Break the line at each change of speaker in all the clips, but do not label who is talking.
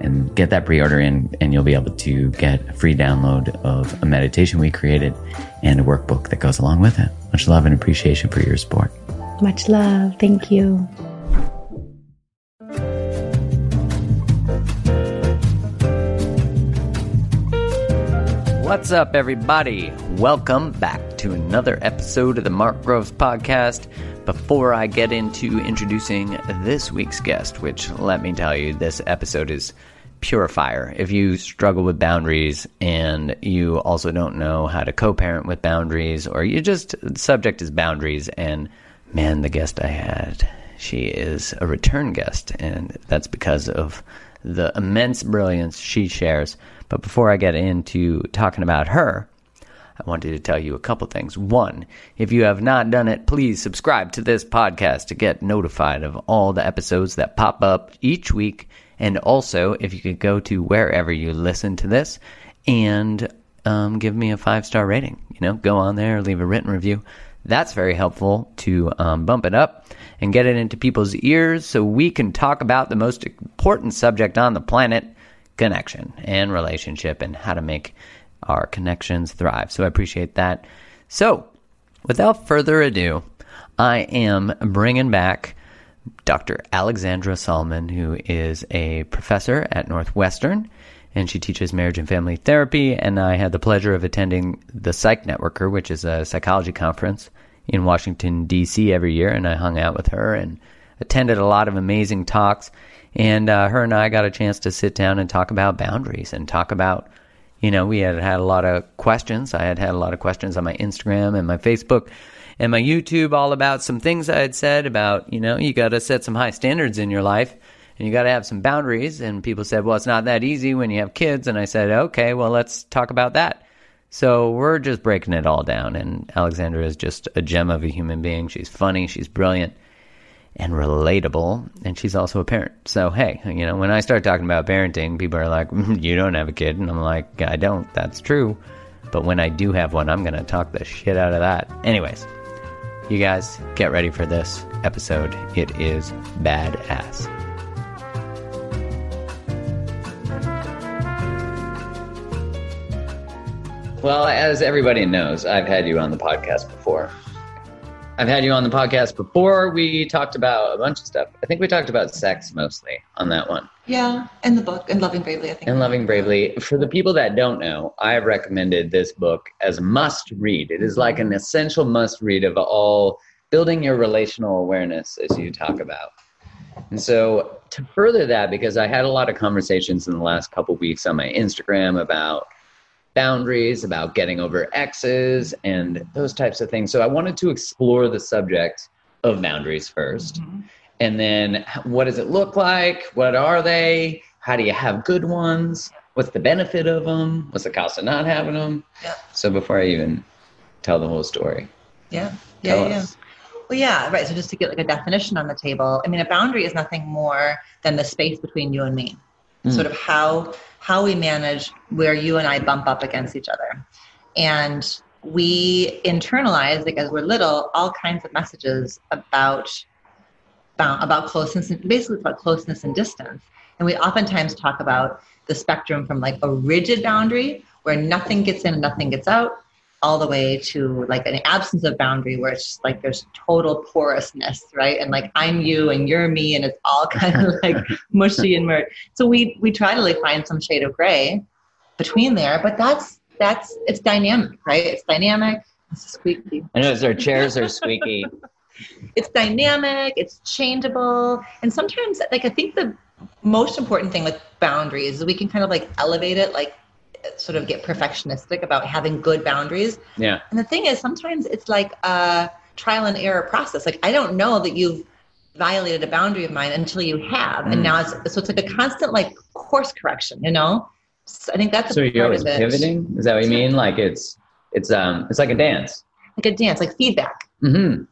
and get that pre-order in and you'll be able to get a free download of a meditation we created and a workbook that goes along with it. Much love and appreciation for your support.
Much love. Thank you.
What's up, everybody? Welcome back to another episode of the Mark Groves Podcast. Before I get into introducing this week's guest, which let me tell you, this episode is purifier. If you struggle with boundaries and you also don't know how to co-parent with boundaries, or you just subject is boundaries, and man, the guest I had, she is a return guest, and that's because of the immense brilliance she shares. But before I get into talking about her, I wanted to tell you a couple things. One, if you have not done it, please subscribe to this podcast to get notified of all the episodes that pop up each week and also, if you could go to wherever you listen to this and um, give me a five star rating, you know, go on there, leave a written review. That's very helpful to um, bump it up and get it into people's ears so we can talk about the most important subject on the planet connection and relationship and how to make our connections thrive. So I appreciate that. So, without further ado, I am bringing back Dr. Alexandra Solomon, who is a professor at Northwestern, and she teaches marriage and family therapy. And I had the pleasure of attending the Psych Networker, which is a psychology conference in Washington, D.C. every year. And I hung out with her and attended a lot of amazing talks. And uh, her and I got a chance to sit down and talk about boundaries and talk about, you know, we had had a lot of questions. I had had a lot of questions on my Instagram and my Facebook and my YouTube all about some things I had said about, you know, you got to set some high standards in your life and you got to have some boundaries. And people said, well, it's not that easy when you have kids. And I said, okay, well, let's talk about that. So we're just breaking it all down. And Alexandra is just a gem of a human being. She's funny, she's brilliant and relatable. And she's also a parent. So, hey, you know, when I start talking about parenting, people are like, mm, you don't have a kid. And I'm like, I don't. That's true. But when I do have one, I'm going to talk the shit out of that. Anyways, you guys, get ready for this episode. It is badass. Well, as everybody knows, I've had you on the podcast before. I've had you on the podcast before. We talked about a bunch of stuff. I think we talked about sex mostly on that one.
Yeah, in the book, and Loving Bravely, I think.
And Loving Bravely. For the people that don't know, I've recommended this book as a must read. It is like an essential must read of all building your relational awareness as you talk about. And so to further that, because I had a lot of conversations in the last couple weeks on my Instagram about boundaries, about getting over exes, and those types of things. So I wanted to explore the subject of boundaries 1st mm-hmm. And then what does it look like? What are they? How do you have good ones? What's the benefit of them? What's the cost of not having them? Yeah. So before I even tell the whole story.
Yeah. Yeah. Yeah. Well, yeah, right. So just to get like a definition on the table, I mean, a boundary is nothing more than the space between you and me. Mm. Sort of how how we manage where you and I bump up against each other. And we internalize, like as we're little, all kinds of messages about about closeness and basically about closeness and distance. And we oftentimes talk about the spectrum from like a rigid boundary where nothing gets in and nothing gets out all the way to like an absence of boundary where it's just like there's total porousness, right? And like I'm you and you're me, and it's all kind of like mushy and merged. So we we try to like find some shade of gray between there, but that's that's it's dynamic, right? It's dynamic. It's squeaky.
I know our chairs are squeaky.
it's dynamic. It's changeable, and sometimes like I think the most important thing with boundaries is we can kind of like elevate it like sort of get perfectionistic about having good boundaries.
Yeah.
And the thing is, sometimes it's like a trial and error process. Like I don't know that you've violated a boundary of mine until you have, mm. and now it's so it's like a constant like course correction. You know. So I think that's
so you're always pivoting. Is that what you mean? Like it's it's um it's like a dance.
Like a dance, like feedback.
Mm-hmm.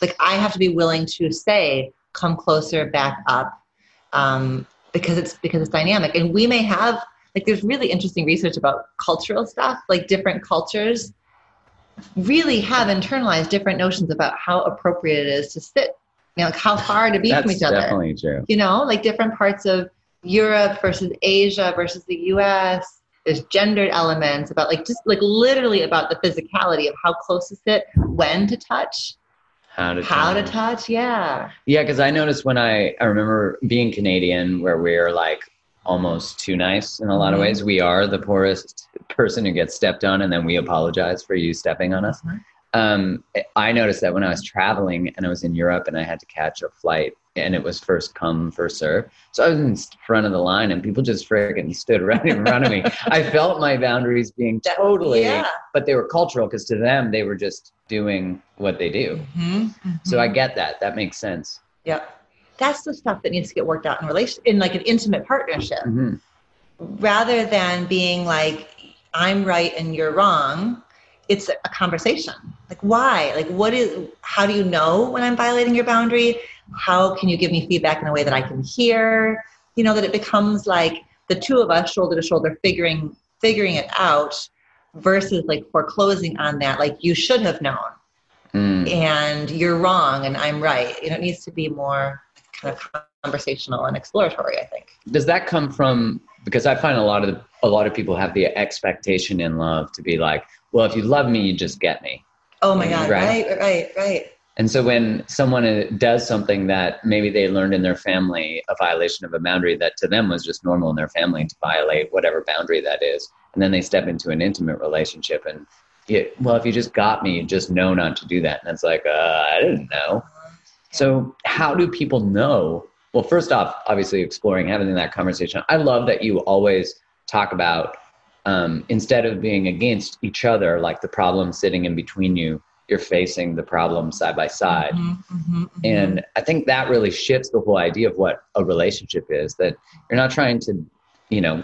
Like I have to be willing to say, "Come closer, back up," um, because it's because it's dynamic, and we may have like there's really interesting research about cultural stuff like different cultures really have internalized different notions about how appropriate it is to sit you know like how far to be
from
each other.
definitely true.
You know like different parts of europe versus asia versus the us there's gendered elements about like just like literally about the physicality of how close to sit when to touch
how to
how touch. to touch. yeah.
Yeah because i noticed when i i remember being canadian where we're like almost too nice in a lot of mm-hmm. ways. We are the poorest person who gets stepped on, and then we apologize for you stepping on us. Mm-hmm. Um, I noticed that when I was traveling and I was in Europe and I had to catch a flight and it was first come, first serve. So I was in front of the line and people just freaking stood right in front of me. I felt my boundaries being totally, yeah. but they were cultural because to them they were just doing what they do. Mm-hmm. Mm-hmm. So I get that. That makes sense.
Yep that's the stuff that needs to get worked out in relation in like an intimate partnership. Mm-hmm. rather than being like i'm right and you're wrong it's a conversation. Like why? Like what is how do you know when i'm violating your boundary? How can you give me feedback in a way that i can hear? You know that it becomes like the two of us shoulder to shoulder figuring figuring it out versus like foreclosing on that like you should have known. Mm. and you're wrong and i'm right. You know, it needs to be more kind of conversational and exploratory i think.
Does that come from because i find a lot of a lot of people have the expectation in love to be like well if you love me you just get me.
Oh my god right. right right, right.
and so when someone uh, does something that maybe they learned in their family a violation of a boundary that to them was just normal in their family to violate whatever boundary that is and then they step into an intimate relationship and it, well if you just got me you just know not to do that. And it's like uh, i didn't know so, how do people know? Well, first off, obviously exploring, having that conversation. I love that you always talk about um, instead of being against each other, like the problem sitting in between you, you're facing the problem side by side. Mm-hmm, mm-hmm, mm-hmm. And I think that really shifts the whole idea of what a relationship is that you're not trying to, you know,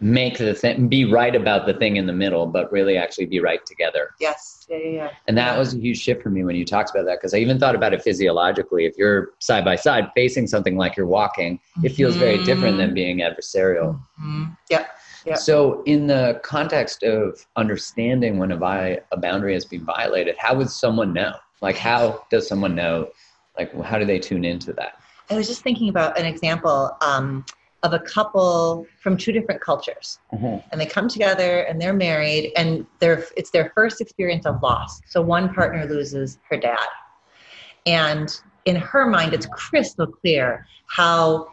make the thing be right about the thing in the middle, but really actually be right together.
Yes. Yeah, yeah, yeah.
And that was a huge shift for me when you talked about that because I even thought about it physiologically. If you're side by side facing something like you're walking, mm-hmm. it feels very different than being adversarial.
Mm-hmm. Yeah. Yeah.
So, in the context of understanding when a, vi- a boundary has been violated, how would someone know? Like, how does someone know? Like, how do they tune into that?
I was just thinking about an example. Um, of a couple from two different cultures. Mm-hmm. and they come together and they're married and they're it's their first experience of loss. So one partner loses her dad. And in her mind it's crystal clear how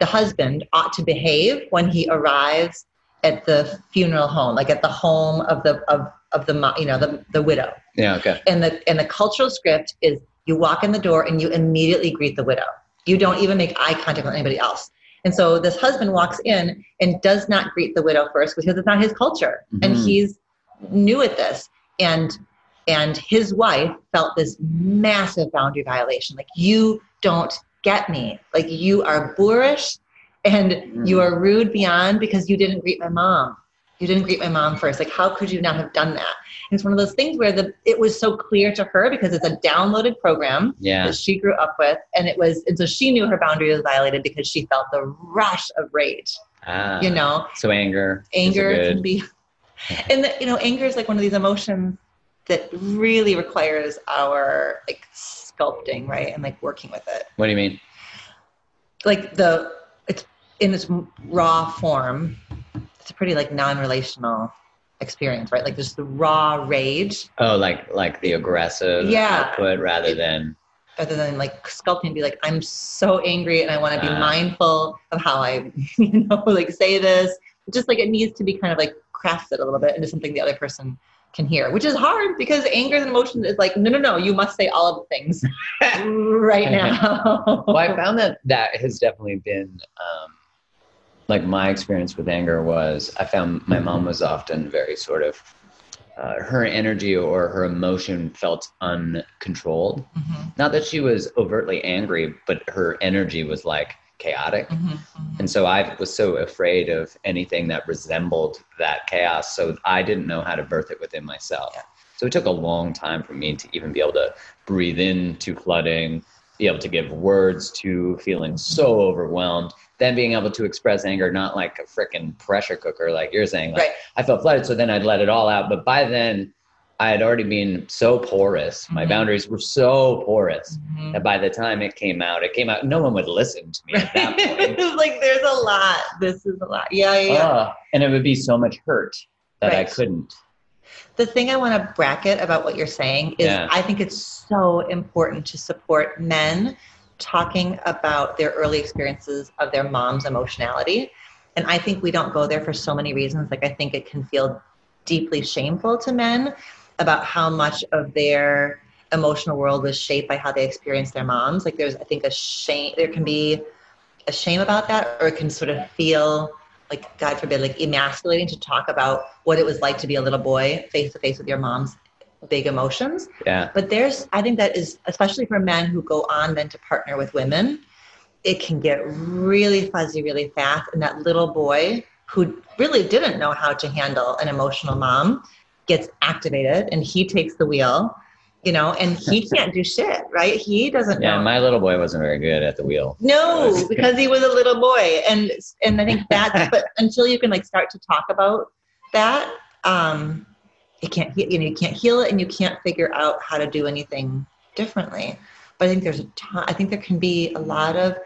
the husband ought to behave when he arrives at the funeral home like at the home of the of of the you know the, the widow.
Yeah okay.
And the and the cultural script is you walk in the door and you immediately greet the widow. You don't even make eye contact with anybody else and so this husband walks in and does not greet the widow first because it's not his culture. Mm-hmm. And he's new at this. And and his wife felt this massive boundary violation. Like you don't get me. Like you are boorish and mm-hmm. you are rude beyond because you didn't greet my mom you didn't greet my mom first like how could you not have done that it's one of those things where the it was so clear to her because it's a downloaded program
yeah.
that she grew up with and it was and so she knew her boundary was violated because she felt the rush of rage ah, you know?
So anger
anger can be and the, you know anger is like one of these emotions that really requires our like sculpting right and like working with it.
What do you mean?
Like the it's in its raw form it's a pretty like non-relational experience, right? Like just the raw rage.
Oh, like like the aggressive
Yeah.
output rather than
rather than like sculpting and be like i'm so angry and i want to be
Ah.
mindful of how i you know like say this just like it needs to be kind of like crafted a little bit into something the other person can hear which is hard because anger and emotion is like no no no you must say all of the things right now
well, I found that that has definitely been um, like my experience with anger was I found my mom was often very sort of uh, her energy or her emotion felt uncontrolled.
Mhm,
Not that she was overtly angry, but her energy was like chaotic.
mhm, mhm.
And so I was so afraid of anything that resembled that chaos. So I didn't know how to birth it within myself.
Yeah.
So it took a long time for me to even be able to breathe into flooding, be able to give words to feeling so overwhelmed, then being able to express anger, not like a freaking pressure cooker, like you're saying. Like,
Right.
I felt flooded, so then I'd let it all out. But by then, I had already been so porous. My
Mhm.
boundaries were so porous
Mhm.
that by the time it came out, it came out. No one would listen to me at that point.
like there's a lot this is a lot yeah yeah, yeah.
Ah, and it would be so much hurt that I couldn't.
The thing I want to bracket about what you're saying is
Yeah.
I think it's so important to support men talking about their early experiences of their mom's emotionality. And I think we don't go there for so many reasons. Like, I think it can feel deeply shameful to men about how much of their emotional world was shaped by how they experienced their moms. Like, there's, I think, a shame, there can be a shame about that, or it can sort of feel like God forbid, like emasculating to talk about what it was like to be a little boy face to face with your mom's big emotions.
Yeah.
But there's, I think that is, especially for men who go on then to partner with women, it can get really fuzzy really fast. And that little boy who really didn't know how to handle an emotional mom gets activated and he takes the wheel, you know, and he can't do shit, right? He doesn't
Yeah,
know.
my little boy wasn't very good at the wheel.
No, because he was a little boy, and and I think that. but until you can like start to talk about that, um, you can't you know you can't heal it, and you can't figure out how to do anything differently. But I think there's a ton, I think there can be a lot of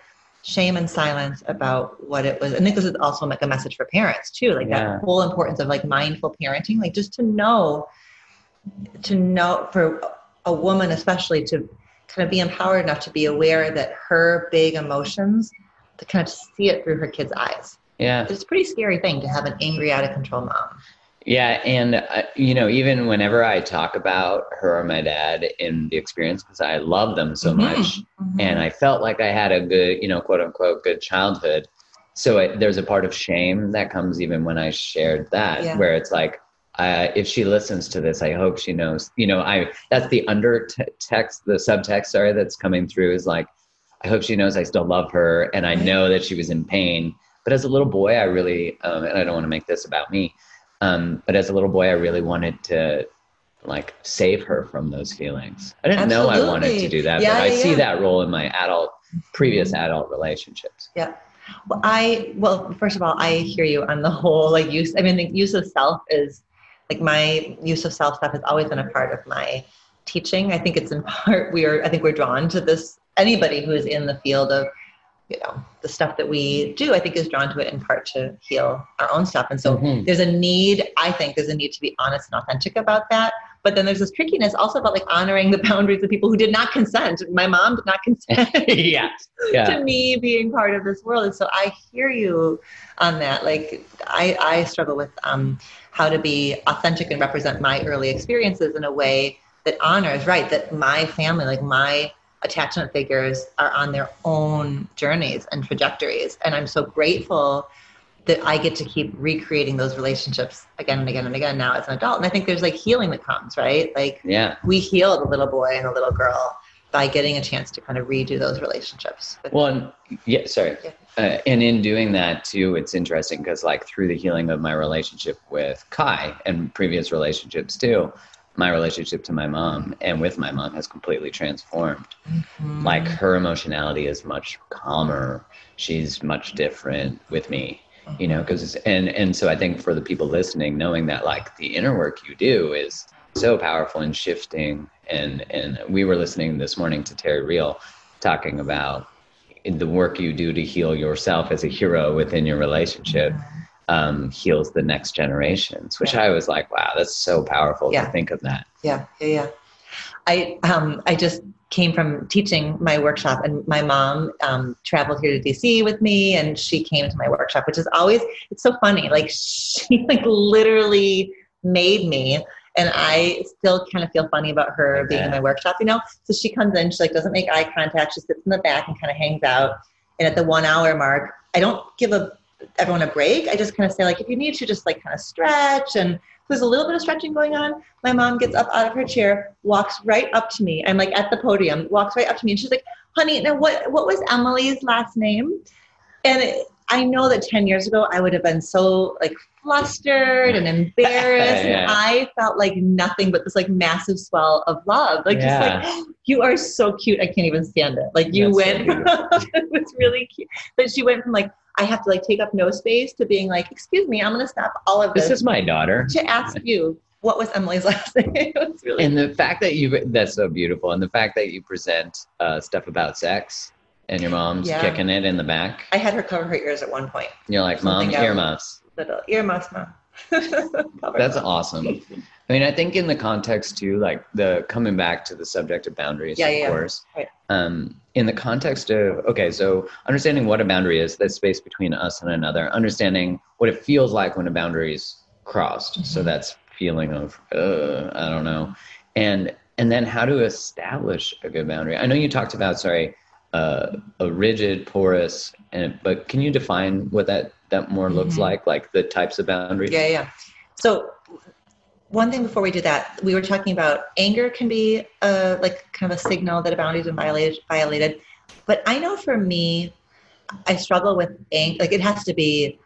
shame and silence about what it was. And I think this is also like a message for parents too, like
Yeah.
that whole importance of like mindful parenting, like just to know, to know for a woman especially to kind of be empowered enough to be aware that her big emotions to kind of see it through her kids' eyes.
Yeah.
It's a pretty scary thing to have an angry, out of control mom.
Yeah, and uh, you know, even whenever I talk about her or my dad in the experience, because I love them so
Mhm.
much, and I felt like I had a good, you know, quote unquote, good childhood. So it, there's a part of shame that comes even when I shared that,
Yeah.
where it's like, uh, if she listens to this, I hope she knows. You know, I that's the under t- text, the subtext, sorry, that's coming through is like, I hope she knows I still love her, and I know that she was in pain. But as a little boy, I really, um, and I don't want to make this about me, um, but as a little boy, I really wanted to like save her from those feelings. I didn't know I wanted to do that,
Yeah,
but I
yeah,
see
yeah.
that role in my adult, previous adult relationships.
Yeah. Well, I well, first of all, I hear you on the whole like use. I mean, the use of self is like my use of self stuff has always been a part of my teaching. I think it's in part we are. I think we're drawn to this. Anybody who is in the field of you know the stuff that we do, I think is drawn to it in part to heal our own stuff. And so
Mhm.
there's a need. I think there's a need to be honest and authentic about that. But then there's this trickiness also about like honoring the boundaries of people who did not consent. My mom did not consent
yeah, yeah,
to me being part of this world. And so I hear you on that. Like I, I struggle with um, how to be authentic and represent my early experiences in a way that honors, right, that my family, like my attachment figures are on their own journeys and trajectories. And I'm so grateful that I get to keep recreating those relationships again and again and again now as an adult. And I think there's like healing that comes, right? Like
yeah.
we heal the little boy and the little girl by getting a chance to kind of redo those relationships.
Well, and, yeah, sorry.
Yeah.
Uh, and in doing that too, it's interesting because like through the healing of my relationship with Kai and previous relationships too, my relationship to my mom and with my mom has completely transformed. Like her emotionality is much calmer. She's much different with me, you know, because and and so I think for the people listening, knowing that like the inner work you do is so powerful in shifting and and we were listening this morning to Terry Real talking about the work you do to heal yourself as a hero within your relationship um, heals the next generations. Which
Yeah.
I was like, wow, that's so powerful
Yeah.
to think of that.
Yeah, yeah, yeah. I um I just came from teaching my workshop, and my mom um, traveled here to DC with me, and she came to my workshop, which is always it's so funny. Like she like literally made me, and I still kind of feel funny about her being in my workshop, you know. So she comes in, she like doesn't make eye contact, she sits in the back and kind of hangs out. And at the one hour mark, I don't give a everyone a break. I just kind of say like, if you need to, just like kind of stretch and there's a little bit of stretching going on. My mom gets up out of her chair, walks right up to me. I'm like at the podium, walks right up to me, and she's like, "Honey, now what? What was Emily's last name?" And it, I know that ten years ago I would have been so like flustered and embarrassed,
Yeah.
and I felt like nothing but this like massive swell of love, like just like you are so cute. I can't even stand it. Like you
That's so
went, it was really cute. But she went from like I have to like take up no space to being like, excuse me, I'm going to stop all of this,
This is my daughter.
to ask you what was Emily's last name. really
And the fact that you that's so beautiful, and the fact that you present uh, stuff about sex, and your mom's
Yeah.
kicking it in the back.
I had her cover her ears at one point.
You're like, mom,
Something
earmuffs.
Little earmuffs, mom.
That's awesome. I mean, I think in the context too, like the coming back to the subject of boundaries,
Yeah,
of
yeah,
course.
Right.
Um, in the context of okay, so understanding what a boundary is, that space between us and another, understanding what it feels like when a boundary is crossed. So
Mhm.
that's feeling of uh, I don't know, and and then how to establish a good boundary. I know you talked about sorry, uh, a rigid, porous, and but can you define what that that more looks
Mhm.
like, like the types of boundaries?
Yeah, yeah. So one thing before we do that, we were talking about anger can be a like kind of a signal that a boundary's been violated violated. But I know for me, I struggle with anger. Like it has to be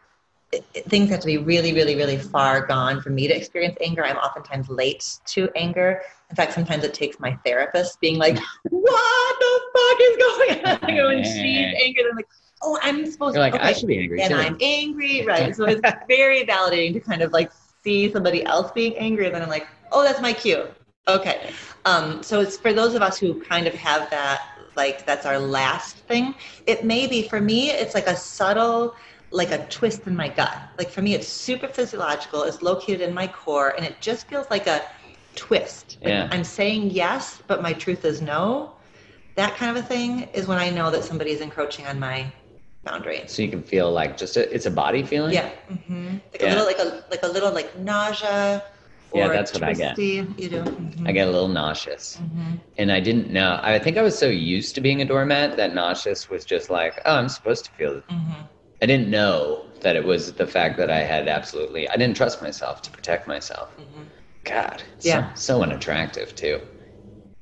things have to be really, really, really far gone for me to experience anger. I'm oftentimes late to anger. In fact, sometimes it takes my therapist being like, "What the fuck is going on?" Know, when she's angry, I'm like, "Oh, I'm supposed
You're like,
to."
I should be angry
and
too.
I'm angry, right? So it's very validating to kind of like see somebody else being angry, and then I'm like, oh, that's my cue. Okay. Um, so it's for those of us who kind of have that, like that's our last thing. It may be for me, it's like a subtle, like a twist in my gut. Like for me, it's super physiological. It's located in my core, and it just feels like a twist. Like
Yeah.
I'm saying yes, but my truth is no. That kind of a thing is when I know that somebody is encroaching on my boundary.
so you can feel like just a, it's a body feeling.
Yeah. hmm Like
Yeah.
a little, like a like a little like nausea. Or
Yeah, that's what I get.
twisty. You do. Mhm.
I get a little nauseous,
Mhm.
and I didn't know. I think I was so used to being a doormat that nauseous was just like, oh, I'm supposed to feel. I didn't know that it was the fact that I had absolutely. I didn't trust myself to protect myself.
Mhm.
God,
Yeah.
so, so unattractive too.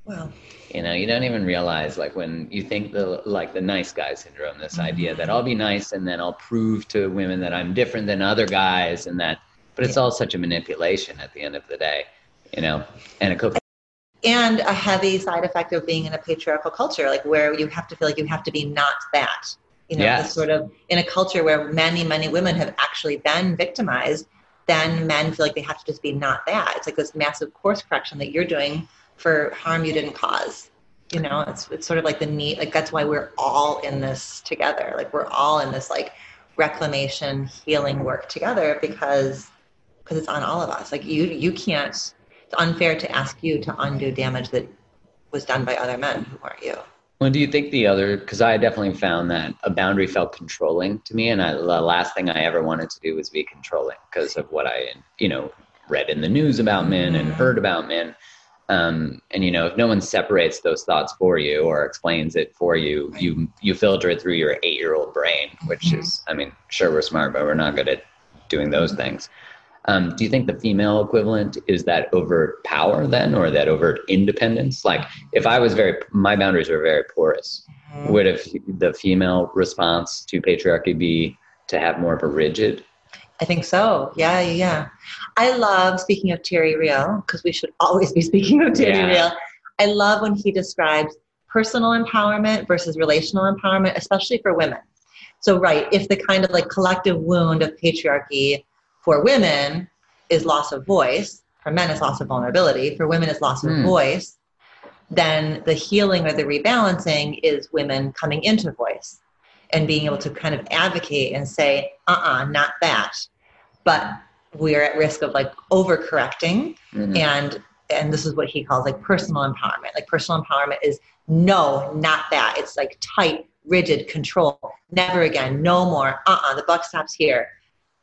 Well,
You know, you don't even realize like when you think the like the nice guy syndrome, this idea
Mm-hmm.
that I'll be nice and then I'll prove to women that I'm different than other guys, and that. But it's
Yeah.
all such a manipulation at the end of the day, you know. And a cook.
and a heavy side effect of being in a patriarchal culture, like where you have to feel like you have to be not that. You know,
Yes.
sort of in a culture where many, many women have actually been victimized, then men feel like they have to just be not that. It's like this massive course correction that you're doing for harm you didn't cause. You know, it's it's sort of like the need like that's why we're all in this together. Like we're all in this like reclamation healing work together because because it's on all of us. Like you you can't it's unfair to ask you to undo damage that was done by other men who weren't you.
Well, do you think the other? Because I definitely found that a boundary felt controlling to me, and I, the last thing I ever wanted to do was be controlling because of what I, you know, read in the news about men and heard about men. Um, and you know, if no one separates those thoughts for you or explains it for you, you you filter it through your eight-year-old brain, which
Mhm.
is, I mean, sure we're smart, but we're not good at doing those things. Um, do you think the female equivalent is that overt power then, or that overt independence? Like, if I was very, my boundaries were very porous. Would if the female response to patriarchy be to have more of a rigid?
I think so. Yeah, yeah, yeah. I love speaking of Terry Real because we should always be speaking of Terry
Yeah.
Real. I love when he describes personal empowerment versus relational empowerment, especially for women. So, right, if the kind of like collective wound of patriarchy for women is loss of voice, for men is loss of vulnerability, for women is loss of
Hmm.
voice, then the healing or the rebalancing is women coming into voice and being able to kind of advocate and say, uh uh not that. but we're at risk of like overcorrecting
Mhm.
and and this is what he calls like personal empowerment like personal empowerment is no not that it's like tight rigid control never again no more uh-uh the buck stops here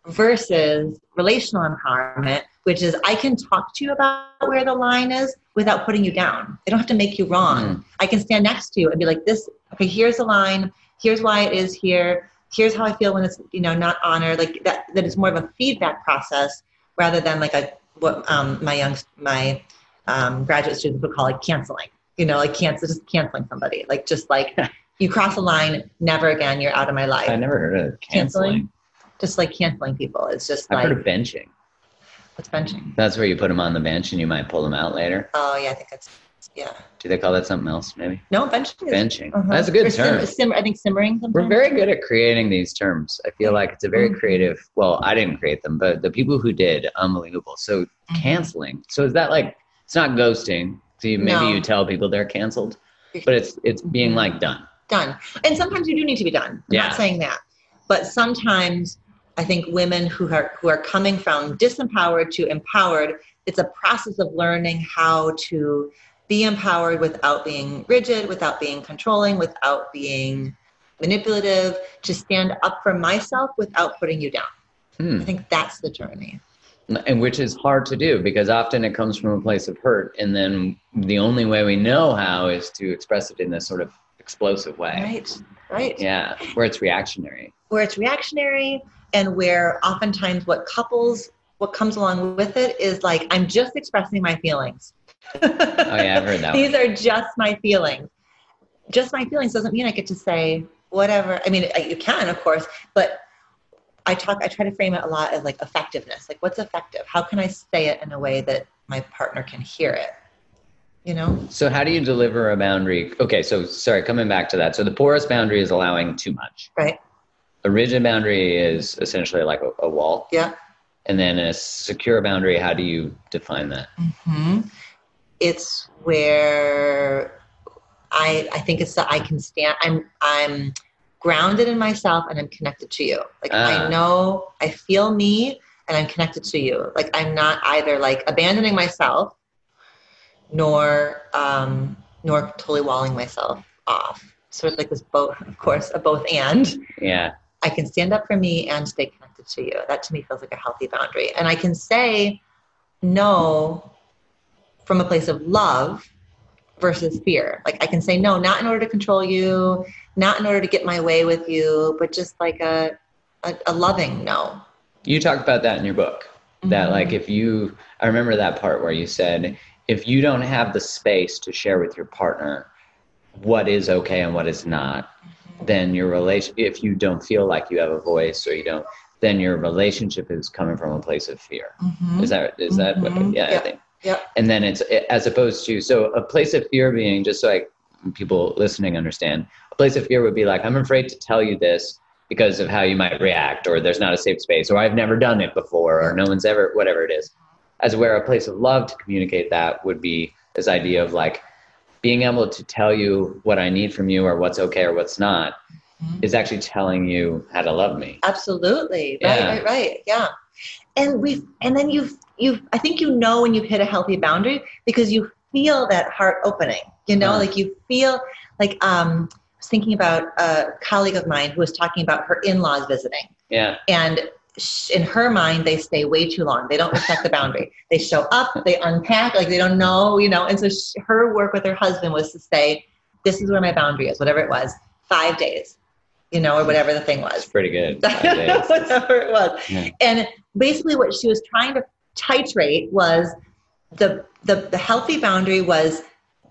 versus relational empowerment which is i can talk to you about where the line is without putting you down. I don't have to make you wrong. I can stand next to you and be like this okay here's the line. Here's why it is here. Here's how i feel when it's you know not honored. Like that that it's more of a feedback process rather than like a what um, my young my um, graduate students would call like canceling. You know like cancel just canceling somebody. Like just like you cross a line never again you're out of my life.
I never heard of
Canceling?
canceling.
Just like canceling people it's just
I've
like
heard of benching.
what's benching
That's where you put them on the bench and you might pull them out later.
oh yeah i think that's yeah
Do they call that something else? Maybe
no benching is,
benching.
uh-huh.
That's a good
Or sim-
term.
simmer, i think simmering sometimes.
We're very good at creating these terms. I feel like it's a very
Mhm.
creative. Well, I didn't create them, but the people who did, unbelievable. So
Mhm.
canceling. So is that like it's not ghosting? So you, maybe
No.
you tell people they're canceled, but it's it's being
Mhm.
like done.
done. And sometimes you do need to be done. I'm
Yeah.
not saying that. But sometimes I think women who are who are coming from disempowered to empowered, it's a process of learning how to be empowered without being rigid, without being controlling, without being manipulative, to stand up for myself without putting you down.
Hmm.
I think that's the journey.
and which is hard to do because often it comes from a place of hurt and then the only way we know how is to express it in this sort of explosive way
Right. Right.
yeah where it's reactionary
where it's reactionary and where oftentimes what couples what comes along with it is like i'm just expressing my feelings.
Oh yeah i've heard that
these
one.
are just my feelings. Just my feelings doesn't mean i get to say whatever. I mean uh, you can of course but i talk i try to frame it a lot as like effectiveness. Like what's effective? How can i say it in a way that my partner can hear it? You know?
So how do you deliver a boundary? Okay so sorry coming back to that. So the porous boundary is allowing too much.
Right
a rigid boundary is essentially like a, a wall
yeah
and then a secure boundary how do you define that
Mm-hmm. It's where I I think it's that I can stand. I'm I'm grounded in myself and I'm connected to you. Like
Ah.
I know I feel me and I'm connected to you. Like I'm not either like abandoning myself nor um nor totally walling myself off. Sort of like this both of course, a both and.
yeah
I can stand up for me and stay connected to you. That to me feels like a healthy boundary. And I can say no from a place of love versus fear. Like I can say no, not in order to control you, not in order to get my way with you, but just like a a, a loving no.
you talk about that in your book that
Mhm.
like if you i remember that part where you said if you don't have the space to share with your partner what is okay and what is not then your relation if you don't feel like you have a voice or you don't then your relationship is coming from a place of fear
Mhm.
is that is that what
Mhm.
yeah i think
Yep.
and then it's as opposed to so a place of fear being just so like people listening understand a place of fear would be like i'm afraid to tell you this because of how you might react or there's not a safe space or i've never done it before or no one's ever whatever it is as where a place of love to communicate that would be this idea of like being able to tell you what i need from you or what's okay or what's not
Mhm.
is actually telling you how to love me
Absolutely. Right,
Yeah.
right, right. Yeah. And we've and then you've you've I think you know when you've hit a healthy boundary because you feel that heart opening. You know,
Yeah.
like you feel like um I was thinking about a colleague of mine who was talking about her in-laws visiting.
yeah
And in her mind, they stay way too long. They don't respect the boundary. They show up, they unpack, like they don't know, you know. And so sh- her work with her husband was to say, "This is where my boundary is, whatever it was, five days, you know, or whatever the thing was."
it's pretty good
whatever it was.
Yeah.
And basically, what she was trying to titrate was the, the the healthy boundary was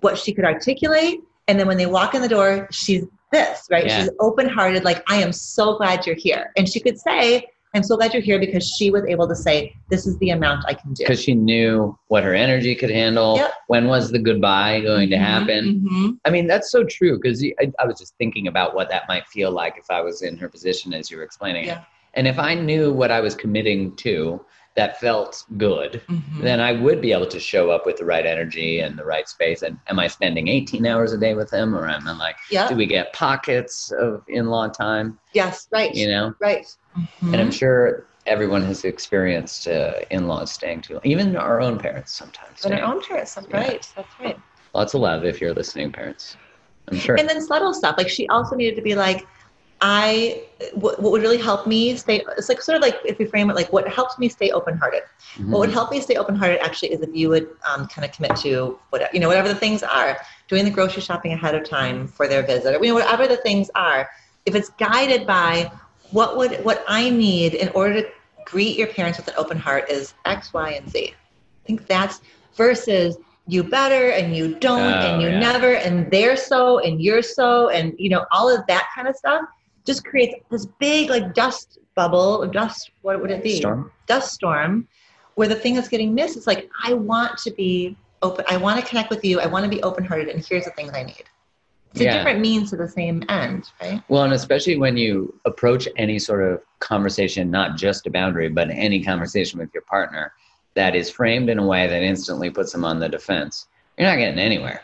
what she could articulate, and then when they walk in the door, she's this right.
Yeah.
She's open hearted, like I am so glad you're here, and she could say. I'm so glad you're here because she was able to say, "This is the amount I can do."
because she knew what her energy could handle.
Yep.
When was the goodbye going to
Mhm,
happen?
mhm.
I mean, that's so true because I, I was just thinking about what that might feel like if I was in her position as you were explaining
Yeah.
it. And if I knew what I was committing to that felt good,
Mhm.
then I would be able to show up with the right energy and the right space. And am I spending 18 hours a day with them or am I like,
Yeah.
do we get pockets of in law time?
Yes. Right.
You know?
Right.
And I'm sure everyone has experienced uh, in-laws staying too long. Even our own parents sometimes.
But our own parents, that's right. That's right.
Lots of love if you're listening, parents. I'm sure.
And then subtle stuff. Like she also needed to be like, I what, what would really help me stay. It's like sort of like if we frame it like what helps me stay open hearted.
Mhm.
What would help me stay open hearted actually is if you would um, kind of commit to whatever you know whatever the things are, doing the grocery shopping ahead of time for their visit, or you know whatever the things are. If it's guided by what would what I need in order to greet your parents with an open heart is X, Y, and Z. I think that's versus you better and you don't
Oh,
and you
yeah.
never and they're so and you're so and you know all of that kind of stuff just creates this big like dust bubble dust what would it be
Storm?
dust storm where the thing that's getting missed is like i want to be open i want to connect with you i want to be open-hearted and here's the things i need it's
Yeah.
a different means to the same end right
Well, and especially when you approach any sort of conversation, not just a boundary, but any conversation with your partner that is framed in a way that instantly puts them on the defense, you're not getting anywhere.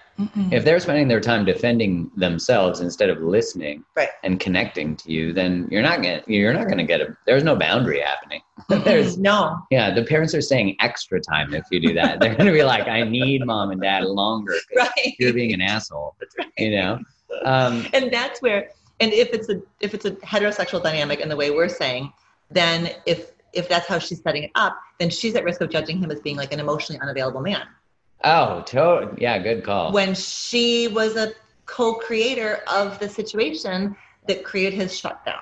If they're spending their time defending themselves instead of listening
Right.
and connecting to you, then you're not going you're not going to get a there's no boundary happening. there's
no
yeah, the parents are saying extra time if you do that. They're going to be like, I need mom and dad longer.
right
you're being an asshole. You know. Um,
and that's where and if it's a if it's a heterosexual dynamic in the way we're saying then if if that's how she's setting it up then she's at risk of judging him as being like an emotionally unavailable man
oh, to- yeah, good call.
when she was a co-creator of the situation that created his shutdown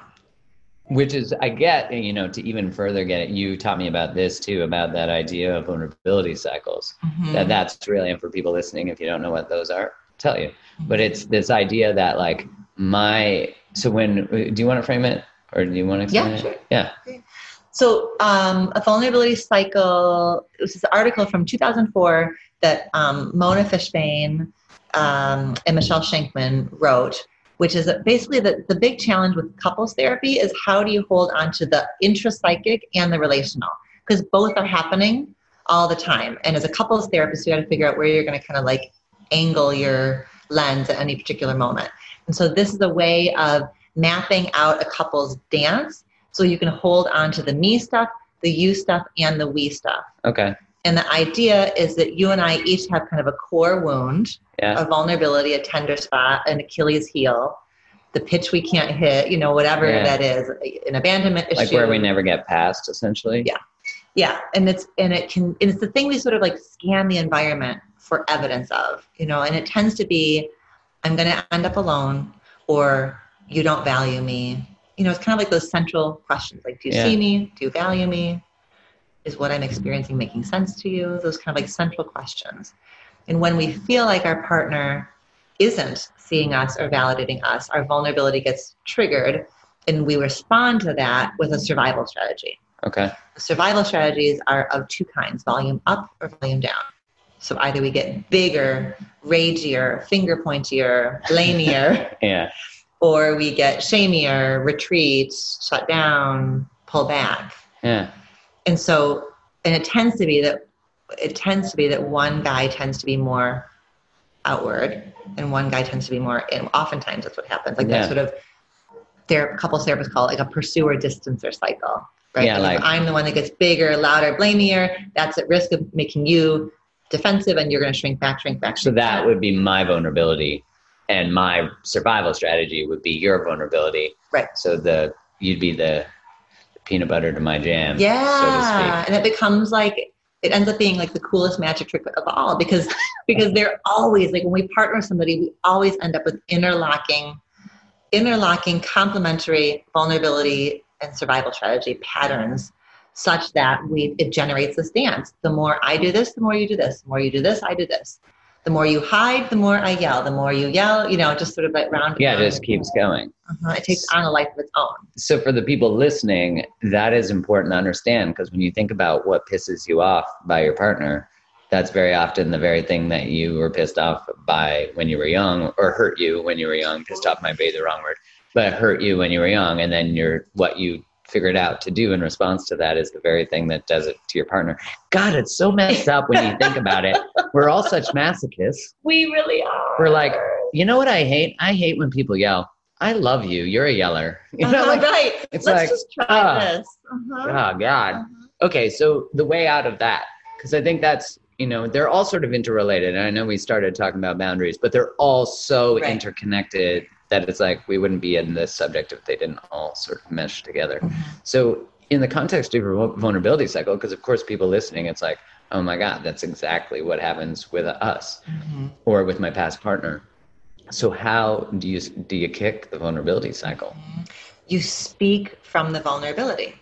Which is, I get, you know, to even further get it, you taught me about this too, about that idea of vulnerability cycles.
Mm-hmm.
That that's really, and for people listening, if you don't know what those are, I'll tell you. But it's this idea that like my, so when, do you want to frame it or do you want to
Yeah,
explain it?
sure.
Yeah.
So, um, a vulnerability cycle. This is an article from 2004 that um, Mona Fishbane um, and Michele Scheinkman wrote, which is basically the, the big challenge with couples therapy is how do you hold on to the intrapsychic and the relational? Because both are happening all the time. And as a couples therapist, you got to figure out where you're going to kind of like angle your lens at any particular moment. And so, this is a way of mapping out a couple's dance so you can hold on to the me stuff, the you stuff, and the we stuff.
Okay.
And the idea is that you and I each have kind of a core wound,
Yeah.
a vulnerability, a tender spot, an Achilles heel, the pitch we can't hit, you know, whatever
Yeah.
that is, an abandonment issue.
Like where we never get past, essentially.
Yeah. Yeah, and it's and it can and it's the thing we sort of like scan the environment for evidence of, you know, and it tends to be, I'm going to end up alone, or you don't value me. You know, it's kind of like those central questions, like, do you
Yeah.
see me? Do you value me? Is what I'm experiencing making sense to you? Those kind of like central questions. And when we feel like our partner isn't seeing us or validating us, our vulnerability gets triggered, and we respond to that with a survival strategy
Okay.
the survival strategies are of two kinds volume up or volume down so either we get bigger ragier finger pointier blamier
Yeah.
Or we get shamier retreat shut down pull back
Yeah.
and so and it tends to be that it tends to be that one guy tends to be more outward and one guy tends to be more and oftentimes that's what happens like
Yeah.
that sort of their couple therapists call it like a pursuer distancer cycle right
Yeah,
Like, i'm the one that gets bigger louder blamier that's at risk of making you defensive and you're going to shrink back shrink back
So
shrink
that
back.
would be my vulnerability, and my survival strategy would be your vulnerability.
Right.
So the you'd be the peanut butter to my jam.
yeah
So
and it becomes like it ends up being like the coolest magic trick of all because because they're always like when we partner with somebody we always end up with interlocking interlocking complementary vulnerability and survival strategy patterns such that we it generates this dance the more i do this the more you do this the more you do this i do this the more you hide the more i yell the more you yell, you know just sort of like round.
Yeah, it just keeps going.
uh it takes on a life of its own
So for the people listening, that is important to understand because when you think about what pisses you off by your partner, that's very often the very thing that you were pissed off by when you were young or hurt you when you were young. Pissed off might be the wrong word, but hurt you when you were young. And then you're, what you figured out to do in response to that is the very thing that does it to your partner. God, it's so messed up when you think about it. We're all such masochists.
we really are
We're like, you know what I hate? I hate when people yell, I love you. You're a yeller. You know,
Uh-huh,
like,
right.
it's
Let's
like,
just try
ah.
this. Uh-huh.
oh God.
Uh-huh.
Okay, so the way out of that, because I think that's you know they're all sort of interrelated. And I know we started talking about boundaries, but they're all so
Right.
interconnected that it's like we wouldn't be in this subject if they didn't all sort of mesh together.
Mhm.
So in the context of your vulnerability cycle, because of course people listening, it's like, oh my God, that's exactly what happens with us
Mhm.
or with my past partner. So how do you do you kick the vulnerability cycle?
You speak from the vulnerability.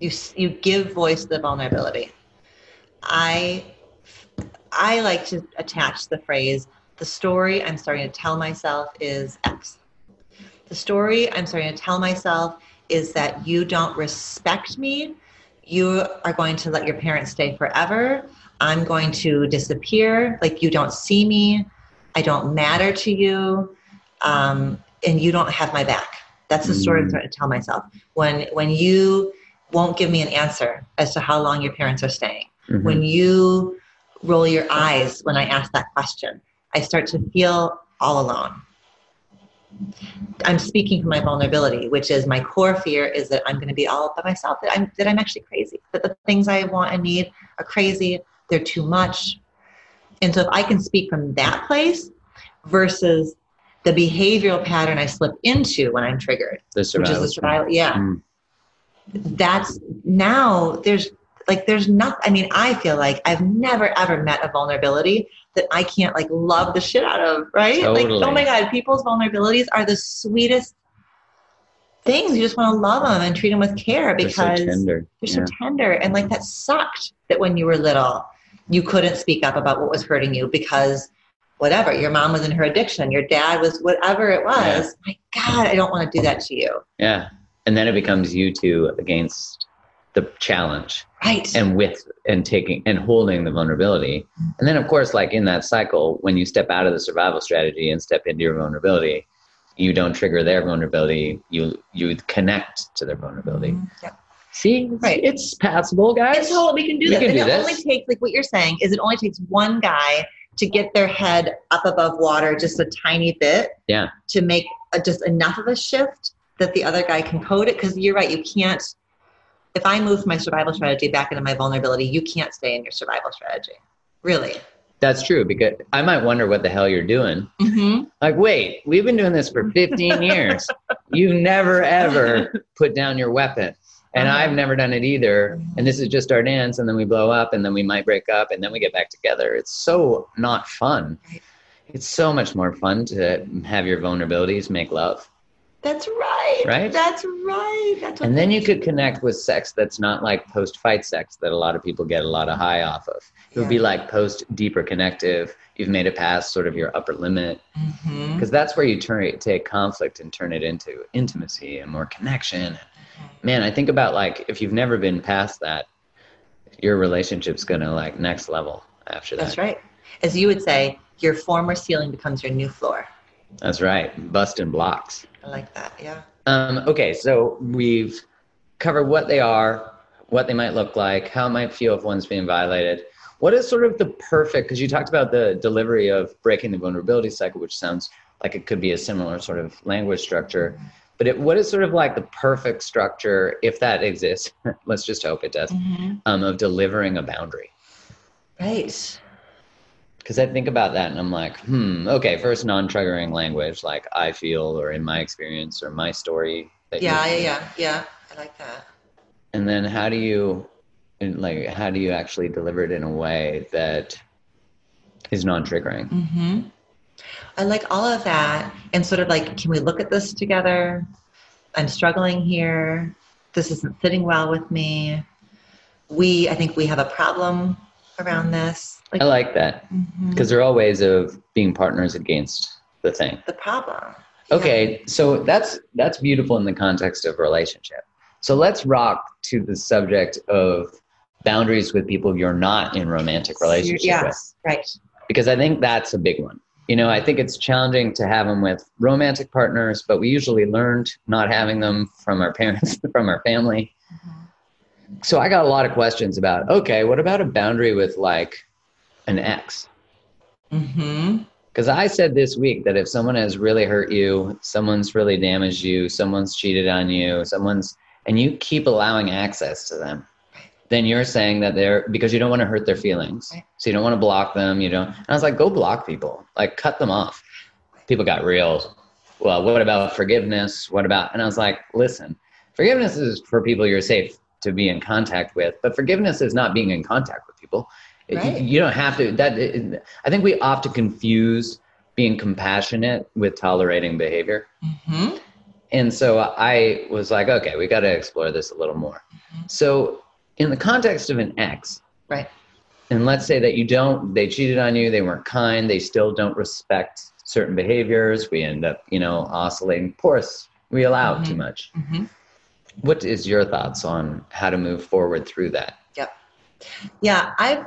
You you give voice to the vulnerability. I I like to attach the phrase the story I'm starting to tell myself is X. The story I'm starting to tell myself is that you don't respect me. You are going to let your parents stay forever. I'm going to disappear. Like you don't see me. I don't matter to you. Um, and you don't have my back. That's the story I'm starting to tell myself. When when you won't give me an answer as to how long your parents are staying,
Mhm.
when you roll your eyes when I ask that question, I start to feel all alone. I'm speaking from my vulnerability, which is my core fear is that I'm going to be all by myself, that I'm, that I'm actually crazy, that the things I want and need are crazy, they're too much. And so if I can speak from that place versus the behavioral pattern I slip into when I'm triggered,
the
which is the survival, yeah
Mm.
that's now there's like there's not i mean i feel like i've never ever met a vulnerability that i can't like love the shit out of right? Like oh my god people's vulnerabilities are the sweetest things. You just want to love them and treat them with care because They're
so tender.
they're
Yeah.
so tender. And like that sucked that when you were little you couldn't speak up about what was hurting you because whatever your mom was in her addiction your dad was whatever it was. My god i don't want to do that to you.
Yeah. And then it becomes you two against the challenge
right
and with and taking and holding the vulnerability. And then of course, like in that cycle, when you step out of the survival strategy and step into your vulnerability, you don't trigger their vulnerability. You you connect to their vulnerability. Mm-hmm.
Yep.
See, it's,
Right.
it's passable, guys.
It's all we can do
We
this.
can
and
do
it
this.
only takes like what you're saying is it only takes one guy to get their head up above water just a tiny bit.
Yeah.
To make a, just enough of a shift that the other guy can code it. Because you're right, you can't. If I move my survival strategy back into my vulnerability, you can't stay in your survival strategy. Really.
That's true because I might wonder what the hell you're doing.
Mm-hmm.
Like, wait, we've been doing this for 15 years. You've never ever put down your weapon. And
Uh-huh.
I've never done it either. And this is just our dance, and then we blow up, and then we might break up, and then we get back together. It's so not fun. It's so much more fun to have your vulnerabilities make love.
That's right.
Right?
That's right. That's
And then you could connect with sex that's not like post fight sex that a lot of people get a lot of high off of. It would be like post deeper connective. You've made it past sort of your upper limit.
Mm-hmm.
Because that's where you turn it, take conflict and turn it into intimacy and more connection. Mm-hmm. Man, I think about like if you've never been past that, your relationship's gonna like next level after that.
That's right. As you would say, your former ceiling becomes your new floor.
That's right. Busting blocks.
I like that. Yeah.
Um, okay, so we've covered what they are, what they might look like, how it might feel if one's being violated. What is sort of the perfect? Because you talked about the delivery of breaking the vulnerability cycle, which sounds like it could be a similar sort of language structure. But it, what is sort of like the perfect structure, if that exists? let's just hope it does. Um, of delivering a boundary.
Right.
Because I think about that and I'm like, hmm, okay, first non-triggering language, like I feel, or in my experience, or my story. That
Yeah, yeah, yeah, yeah. I like that.
and then how do you like how do you actually deliver it in a way that is non-triggering
Mm-hmm. I like all of that. And sort of like, can we look at this together? I'm struggling here. This isn't sitting well with me. We, I think we have a problem around this. Like,
i like that
mm-hmm.
because there are all ways of being partners against the thing
the problem. Yeah.
okay so that's that's beautiful in the context of relationship so let's rock to the subject of boundaries with people you're not in romantic relationship with
right.
because I think that's a big one. You know, I think it's challenging to have them with romantic partners, but we usually learned not having them from our parents, from our family. Mm-hmm. So I got a lot of questions about okay, what about a boundary with like an ex?
Mm-hmm.
Because I said this week that if someone has really hurt you, someone's really damaged you, someone's cheated on you, someone's, and you keep allowing access to them, then you're saying that they're, because you don't want to hurt their feelings. So you don't want to block them. You don't, and I was like, go block people, like cut them off. People got real. Well, what about forgiveness? What about, and I was like, listen, forgiveness is for people you're safe to be in contact with, but forgiveness is not being in contact with people.
Right.
You, you don't have to. That it- I think we often confuse being compassionate with tolerating behavior,
Mm-hmm.
and so I was like, okay, we got to explore this a little more. So, in the context of an ex,
Right.
and let's say that you don't, they cheated on you, they weren't kind, they still don't respect certain behaviors. We end up, you know, oscillating. Poor us, we allow
Mhm.
too much. What is your thoughts on how to move forward through that?
Yep. Yeah, I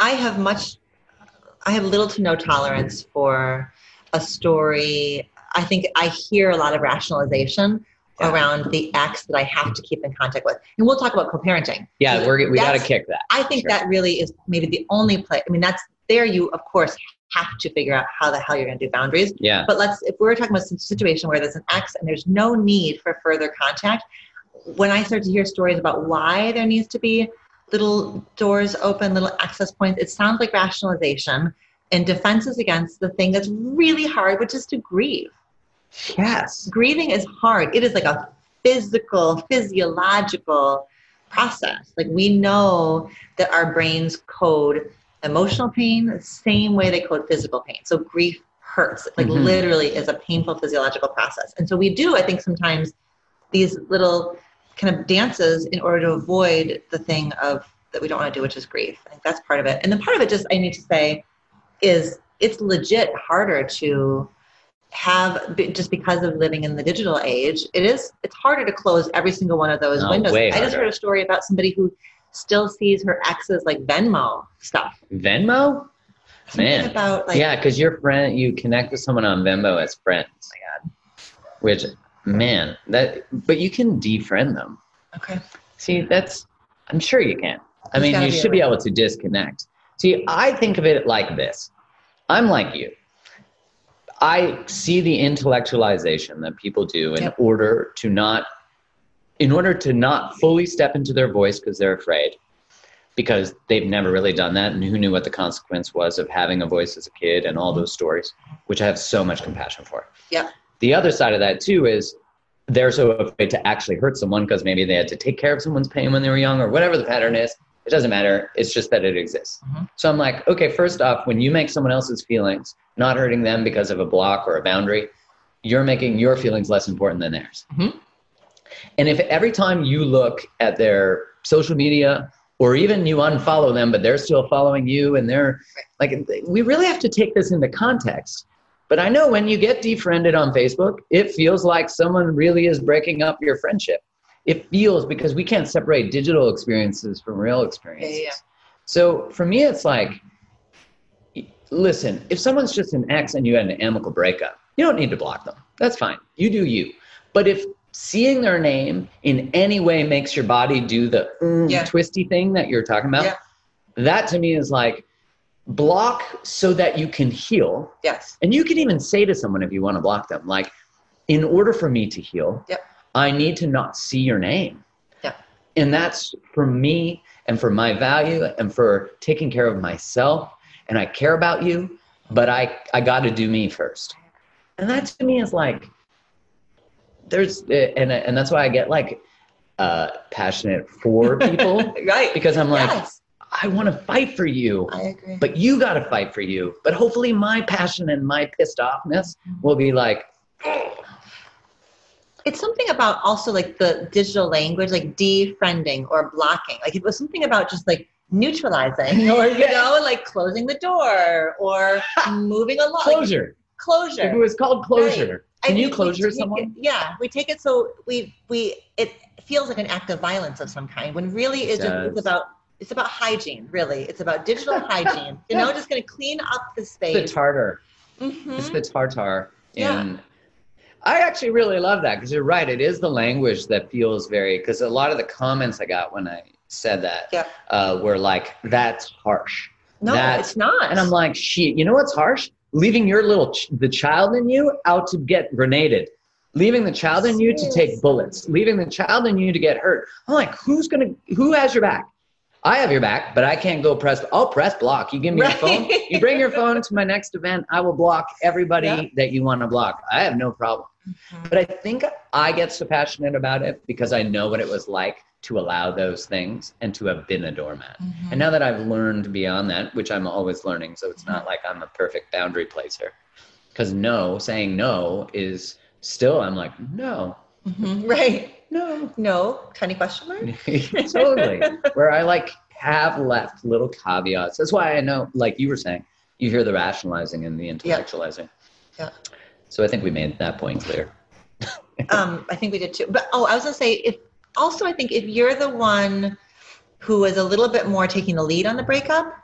I have much I have little to no tolerance for a story. I think I hear a lot of rationalization
Yeah.
around the ex that I have to keep in contact with. And we'll talk about co-parenting.
Yeah, we're, we got to kick that.
I think
Sure.
that really is maybe the only place. I mean, that's there. You of course have to figure out how the hell you're going to do boundaries.
Yeah.
But let's if we're talking about a situation where there's an ex and there's no need for further contact, when I start to hear stories about why there needs to be little doors open, little access points, it sounds like rationalization and defenses against the thing that's really hard, which is to grieve.
Yes.
Grieving is hard. It is like a physical, physiological process. Like we know that our brains code emotional pain the same way they code physical pain. So grief hurts. It, like
Mhm.
literally is a painful physiological process. And so we do, I think, sometimes these little kind of dances in order to avoid the thing of that we don't want to do, which is grief. I think that's part of it. And then part of it, just I need to say, is it's legit harder to have just because of living in the digital age it is it's harder to close every single one of those
Oh,
windows i just heard a story about somebody who still sees her ex's like venmo stuff
Venmo?
Something
Man.
about like
yeah, because your friend, you connect with someone on Venmo as friends. Oh my God. Which, man, that, but you can defriend them.
okay
See, that's, I'm sure you can. I
There's
mean, you
be
should be able to disconnect. See, I think of it like this I'm like you. I see the intellectualization that people do in
Yep.
order to not, in order to not fully step into their voice because they're afraid, because they've never really done that, and who knew what the consequence was of having a voice as a kid and all those stories, which I have so much compassion for.
Yep.
The other side of that too is they're so afraid to actually hurt someone because maybe they had to take care of someone's pain when they were young or whatever the pattern is. It doesn't matter. It's just that it exists.
Mhm.
So I'm like, okay, first off, when you make someone else's feelings not hurting them because of a block or a boundary, you're making your feelings less important than theirs.
Mhm.
And if every time you look at their social media or even you unfollow them, but they're still following you and they're like, we really have to take this into context. But I know when you get defriended on Facebook, it feels like someone really is breaking up your friendship. It feels because we can't separate digital experiences from real experiences.
yeah.
So for me, it's like, listen, if someone's just an ex and you had an amicable breakup, you don't need to block them. That's fine. You do you. But if seeing their name in any way makes your body do the mm,
Yeah.
twisty thing that you're talking about,
Yeah.
that to me is like block so that you can heal.
yes
And you can even say to someone if you want to block them, like, in order for me to heal,
Yep.
I need to not see your name.
Yep.
And that's for me and for my value and for taking care of myself. And I care about you, but I, I got to do me first. And that to me is like, there's, and, and that's why I get like uh, passionate for people
right
because I'm like,
yes
I want to fight for you.
I agree.
But you got to fight for you. But hopefully, my passion and my pissed offness will be like,
it's something about also like the digital language like defriending or blocking. Like it was something about just like neutralizing or you know like closing the door or moving along. Like,
closure.
closure.
If it was called closure,
I
can you
think we
closure someone?
it- yeah, we take it so we we it feels like an act of violence of some kind when really
It
it's just it's about it's about hygiene. Really, it's about digital hygiene. You know, just going to clean up the space.
It's the tartar.
Mhm.
It's the tartar.
Yeah.
And I actually really love that because you're right. It is the language that feels very, because a lot of the comments I got when I said that
Yeah.
uh, were like, that's harsh.
No,
That's-
it's not.
And I'm like, shit, you know what's harsh? leaving your little ch- the child in you out to get grenaded leaving the child in you to take bullets leaving the child in you to get hurt i'm like who's gonna who has your back i have your back but i can't go press i'll press block you give me
Right.
your phone you bring your phone to my next event i will block everybody
Yeah.
that you want to block i have no problem
Mhm.
but I think I get so passionate about it because I know what it was like to allow those things and to have been a doormat.
Mhm.
And now that I've learned beyond that, which I'm always learning, so it's not like I'm a perfect boundary placer. Because no, saying no is still, I'm like, no,
Mhm. Right.
No.
No. Tiny question mark.
totally. Where I like have left little caveats. That's why I know, like you were saying, you hear the rationalizing and the intellectualizing.
Yeah.
So I think we made that point clear.
um, I think we did too. But oh, I was gonna say if also I think if you're the one who is a little bit more taking the lead on the breakup,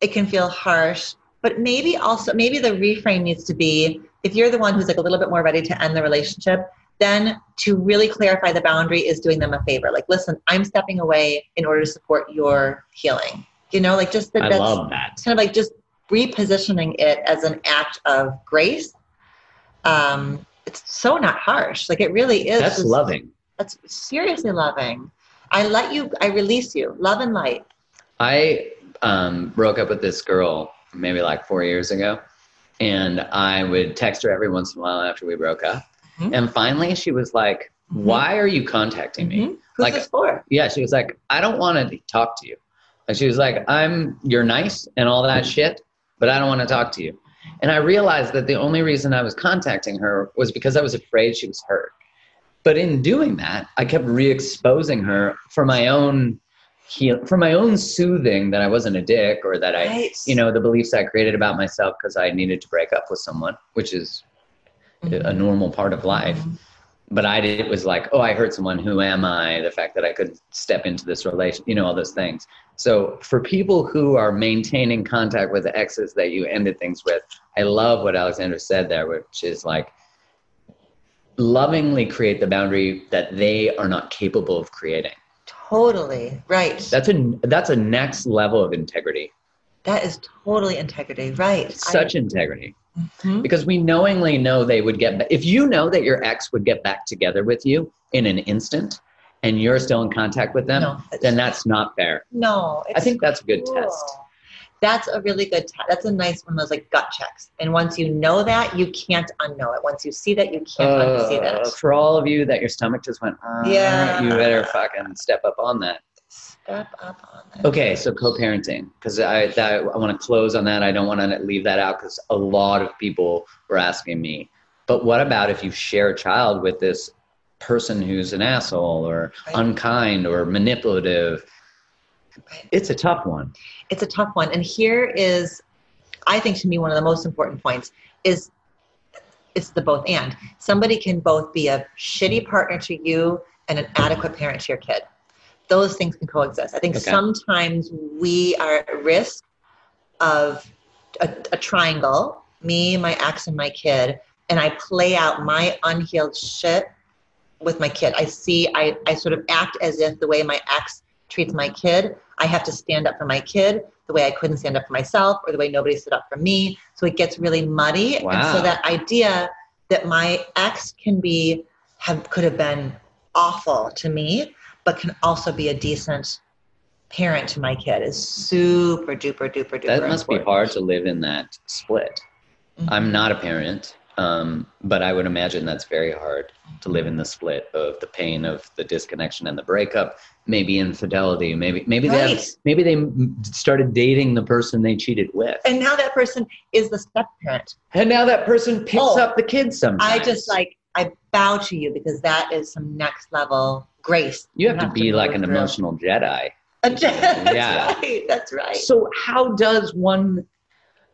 it can feel harsh. But maybe also maybe the reframe needs to be if you're the one who's like a little bit more ready to end the relationship, then to really clarify the boundary is doing them a favor. Like, listen, I'm stepping away in order to support your healing. You know, like just that
I
that's
love that.
kind of like just repositioning it as an act of grace. Um, it's so not harsh. Like it really is.
That's
just-
loving.
That's seriously loving. I let you. I release you. Love and light.
I um, broke up with this girl maybe like four years ago, and I would text her every once in a while after we broke up.
Mhm.
And finally, she was like,
Mhm.
"Why are you contacting me?"
Mhm.
Like-
for?
Yeah, she was like, "I don't want to talk to you." And she was like, "I'm you're nice and all that shit, but I don't want to talk to you." And I realized that the only reason I was contacting her was because I was afraid she was hurt. But in doing that, I kept re-exposing her for my own heal, for my own soothing that I wasn't a dick or that I,
Right.
you know, the beliefs I created about myself because I needed to break up with someone, which is a mm-hmm. normal part of life. But I did, it was like, oh, I hurt someone. Who am I? The fact that I could step into this relation, you know, all those things. So for people who are maintaining contact with the exes that you ended things with, I love what Alexandra said there, which is like lovingly create the boundary that they are not capable of creating.
Totally right.
That's a that's a next level of integrity.
that is totally integrity. Right.
Such integrity.
Mhm.
because we knowingly know they would get if you know that your ex would get back together with you in an instant and you're still in contact with them
No,
then that's not fair
no.
i think that's a good
cool.
test
That's a really good test. That's a nice one of those like gut checks. And once you know that, you can't unknow it. Once you see that, you can't unsee
Uh,
that.
for all of you that your stomach just went uh,
Yeah.
you better fucking step up on that
Up on that.
okay so co-parenting because i that, i want to close on that i don't want to leave that out because a lot of people were asking me but what about if you share a child with this person who's an asshole or
Right.
unkind or manipulative
Right.
it's a tough one
it's a tough one and here is i think to me one of the most important points is it's the both and somebody can both be a shitty partner to you and an adequate parent to your kid those things can coexist. I think
Okay.
sometimes we are at risk of a, a triangle me my ex and my kid and i play out my unhealed shit with my kid. I see i, I sort of act as if the way my ex treats my kid i have to stand up for my kid the way i couldn't stand up for myself or the way nobody stood up for me. So it gets really muddy. And so that idea that my ex can be have could have been awful to me but can also be a decent parent to my kid is super duper duper duper
that must be hard to live in that split.
Mhm.
i'm not a parent um, but i would imagine that's very hard to live in the split of the pain of the disconnection and the breakup maybe infidelity maybe maybe they have, maybe they started dating the person they cheated with.
And now that person is the step parent.
And now that person picks
Oh.
up the kids sometimes.
I just like I bow to you because that is some next level grace.
you have to be
go
like an
through.
emotional jedi
that's
Yeah.
right. That's right.
So how does one?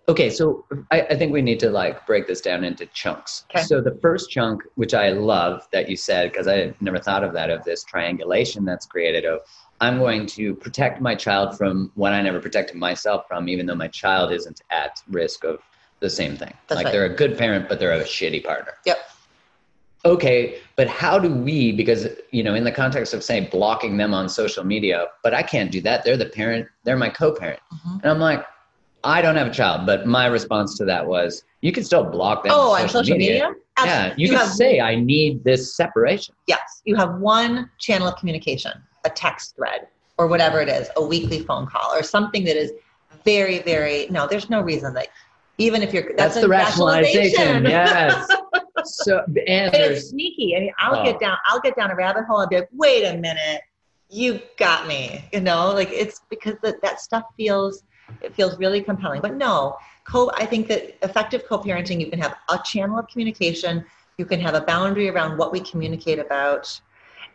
Okay, so I, I think we need to like break this down into chunks.
Okay.
So the first chunk, which I love that you said, because I never thought of that, of this triangulation that's created of I'm going to protect my child from what I never protected myself from, even though my child isn't at risk of the same thing.
That's
like
right.
they're a good parent, but they're a shitty partner.
Yep.
Okay, but how do we, because, you know, in the context of, say, blocking them on social media, but I can't do that. They're the parent, they're my co parent.
Mhm.
And I'm like, I don't have a child, but my response to that was, you can still block them.
Oh,
on
on social media?
Yeah, you,
You
can say I need this separation.
Yes, you have one channel of communication, a text thread or whatever it is, a weekly phone call or something that is very, very, no, there's no reason that even if you're,
That's,
that's,
the rationalization.
rationalization.
yes. So and
And it's sneaky. I mean, I'll
Oh.
get down, I'll get down a rabbit hole and be like, wait a minute, you got me. You know, like it's because that, that stuff feels, it feels really compelling. But no, co, I think that effective co-parenting, you can have a channel of communication. You can have a boundary around what we communicate about.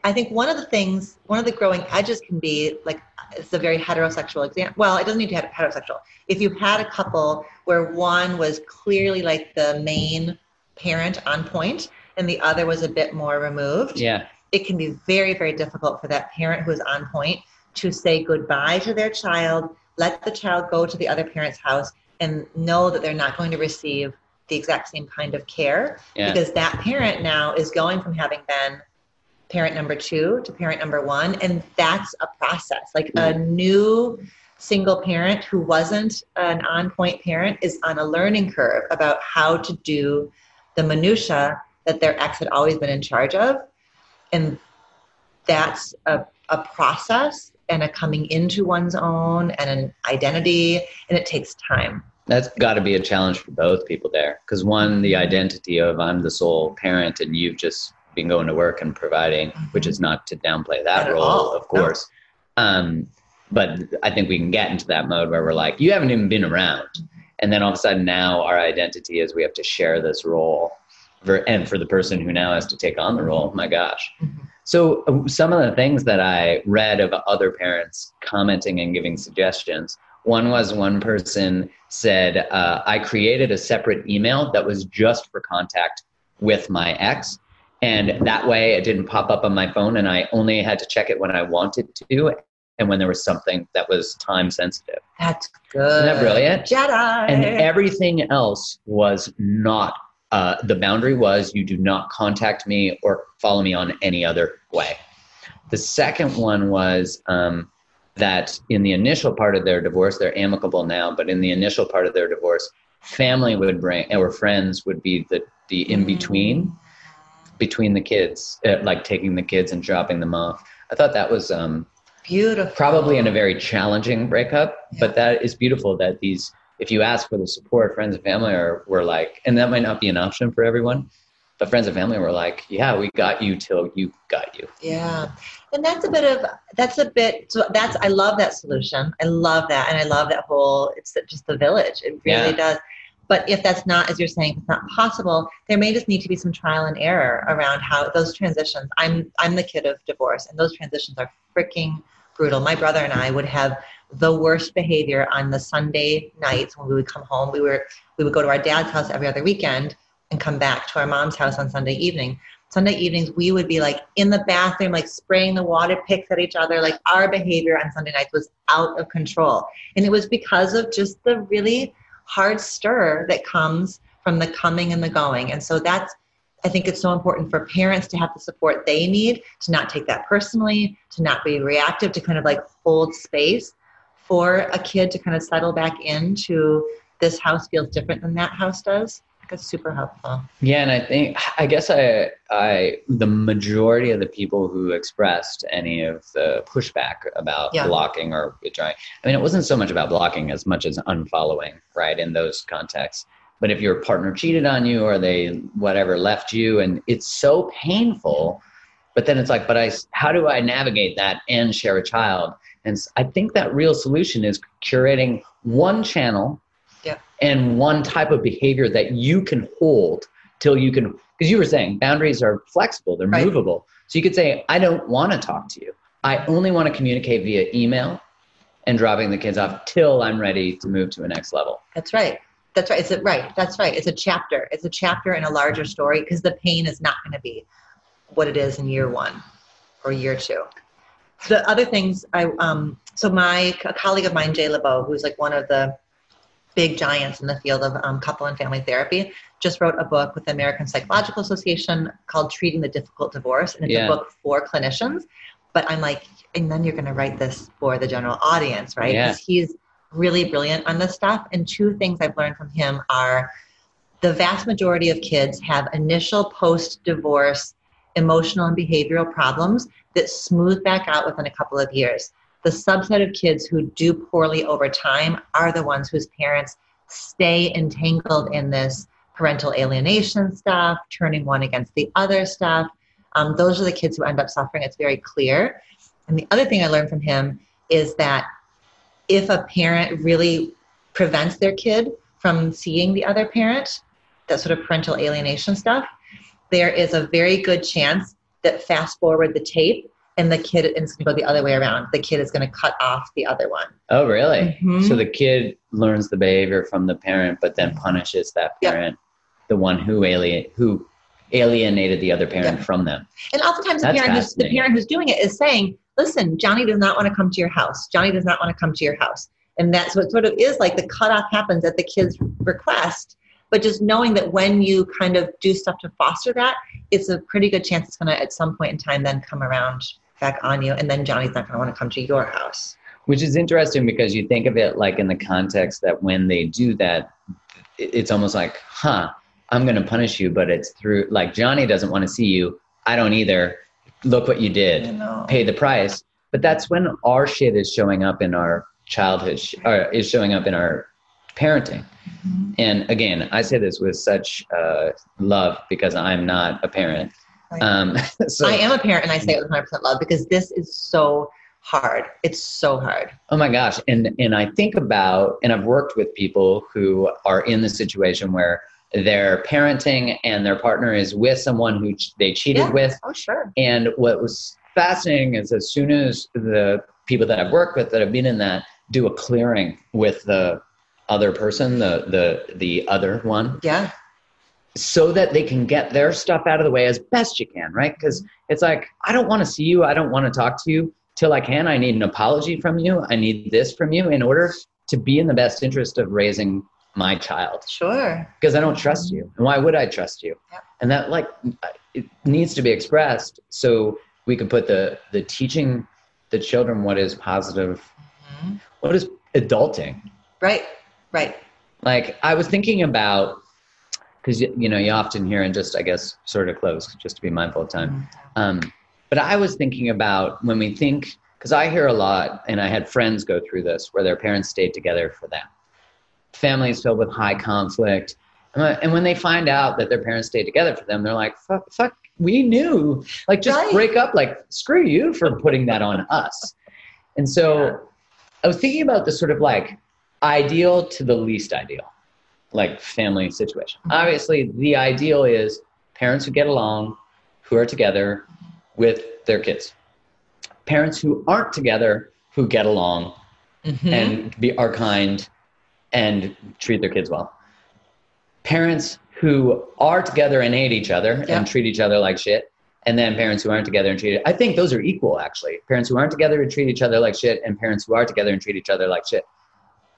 I think one of the things, one of the growing edges can be like, it's a very heterosexual example. Well, it doesn't need to have heterosexual. If you had a couple where one was clearly like the main parent on point and the other was a bit more removed,
yeah.
it can be very, very difficult for that parent who is on point to say goodbye to their child, let the child go to the other parent's house, and know that they're not going to receive the exact same kind of care
Yeah.
because that parent now is going from having been parent number two to parent number one, and that's a process. Like a new single parent who wasn't an on point parent is on a learning curve about how to do the minutia that their ex had always been in charge of and that's a, a process and a coming into one's own and an identity and it takes time
That's got to be a challenge for both people there. Because one, the identity of I'm the sole parent and you've just been going to work and providing, which is not to downplay that
Not
role, of course. Um, but I think we can get into that mode where we're like, you haven't even been around. And then all of a sudden now our identity is we have to share this role. For, and for the person who now has to take on the role, my gosh. So uh, some of the things that I read of other parents commenting and giving suggestions. One was one person said, uh, "I created a separate email that was just for contact with my ex, and that way it didn't pop up on my phone, and I only had to check it when I wanted to, and when there was something that was time sensitive.
that's good
Isn't that brilliant?
jedi
And everything else was not." Uh, the boundary was you do not contact me or follow me on any other way. The second one was um, that in the initial part of their divorce, they're amicable now, but in the initial part of their divorce, family would bring or friends would be the the in between between the kids, uh, like taking the kids and dropping them off. I thought that was um,
beautiful.
Probably in a very challenging breakup, but that is beautiful that these, if you ask for the support, friends and family are were like, and that might not be an option for everyone, but friends and family were like, yeah, we got you till you got you.
yeah. And that's a bit of that's a bit so that's i love that solution. I love that and i love that whole it's just the village. It really
Yeah.
does. But if that's not as you're saying it's not possible there may just need to be some trial and error around how those transitions i'm i'm the kid of divorce and those transitions are freaking brutal my brother and i would have the worst behavior on the sunday nights when we would come home we were we would go to our dad's house every other weekend and come back to our mom's house on sunday evening Sunday evenings, we would be like in the bathroom, like spraying the water picks at each other. Like our behavior on Sunday nights was out of control. And it was because of just the really hard stir that comes from the coming and the going. And so that's, I think it's so important for parents to have the support they need to not take that personally, to not be reactive, to kind of like hold space for a kid to kind of settle back into this house feels different than that house does. That's super helpful.
Yeah, and I think I guess I I the majority of the people who expressed any of the pushback about
Yeah.
blocking or withdrawing. I mean, it wasn't so much about blocking as much as unfollowing, right? In those contexts. But if your partner cheated on you or they whatever left you, and it's so painful, but then it's like, but I how do I navigate that and share a child? And I think that real solution is curating one channel and one type of behavior that you can hold till you can because you were saying boundaries are flexible they're
Right.
movable so you could say i don't want to talk to you i only want to communicate via email and dropping the kids off till i'm ready to move to a next level
That's right. That's right. It's a, right. That's right. It's a chapter. It's a chapter in a larger story because the pain is not going to be what it is in year one or year two. The other things I um so my a colleague of mine Jay Lebow, who's like one of the big giants in the field of um, couple and family therapy, just wrote a book with the American Psychological Association called "Treating the Difficult Divorce," and it's
Yeah.
a book for clinicians. But I'm like, and then you're going to write this for the general audience, right?
Yeah.
Because he's really brilliant on this stuff. And two things I've learned from him are the vast majority of kids have initial post divorce emotional and behavioral problems that smooth back out within a couple of years. The subset of kids who do poorly over time are the ones whose parents stay entangled in this parental alienation stuff, turning one against the other stuff. Um, those are the kids who end up suffering. It's very clear. And the other thing I learned from him is that if a parent really prevents their kid from seeing the other parent, that sort of parental alienation stuff, there is a very good chance that fast forward the tape and the kid is going to go the other way around. The kid is going to cut off the other one.
Oh, really? Mm-hmm. So the kid learns the behavior from the parent, but then punishes that parent, yep. the one who alien who alienated the other parent yep. from them.
And oftentimes, the parent, who's, the parent who's doing it is saying, "Listen, Johnny does not want to come to your house. Johnny does not want to come to your house." And that's what sort of is like the cutoff happens at the kid's request but just knowing that when you kind of do stuff to foster that it's a pretty good chance it's going to at some point in time then come around back on you and then johnny's not going to want to come to your house
which is interesting because you think of it like in the context that when they do that it's almost like huh i'm going to punish you but it's through like johnny doesn't want to see you i don't either look what you did pay the price but that's when our shit is showing up in our childhood sh- or is showing up in our parenting Mm-hmm. And again, I say this with such uh, love because I'm not a parent.
Um, so, I am a parent and I say it with 100% love because this is so hard. It's so hard.
Oh my gosh. And, and I think about, and I've worked with people who are in the situation where they're parenting and their partner is with someone who they cheated yeah. with.
Oh, sure.
And what was fascinating is as soon as the people that I've worked with that have been in that do a clearing with the other person, the the the other one.
Yeah.
So that they can get their stuff out of the way as best you can, right? Because it's like I don't want to see you, I don't want to talk to you till I can. I need an apology from you. I need this from you in order to be in the best interest of raising my child.
Sure.
Because I don't trust you. And why would I trust you? Yep. And that like it needs to be expressed so we can put the the teaching the children what is positive, mm-hmm. what is adulting.
Right. Right.
Like I was thinking about because you know you often hear and just I guess sort of close just to be mindful of time. Mm-hmm. Um, but I was thinking about when we think because I hear a lot and I had friends go through this where their parents stayed together for them. Families filled with high conflict, and when they find out that their parents stayed together for them, they're like, "Fuck, fuck, we knew." Like, just right. break up. Like, screw you for putting that on us. And so, yeah. I was thinking about the sort of like ideal to the least ideal, like family situation. Mm-hmm. Obviously, the ideal is parents who get along, who are together with their kids. Parents who aren't together, who get along mm-hmm. and be, are kind and treat their kids well. Parents who are together and hate each other and treat each other like shit. And then parents who aren't together and treat it. I think those are equal actually. Parents who aren't together and treat each other like shit and parents who are together and treat each other like shit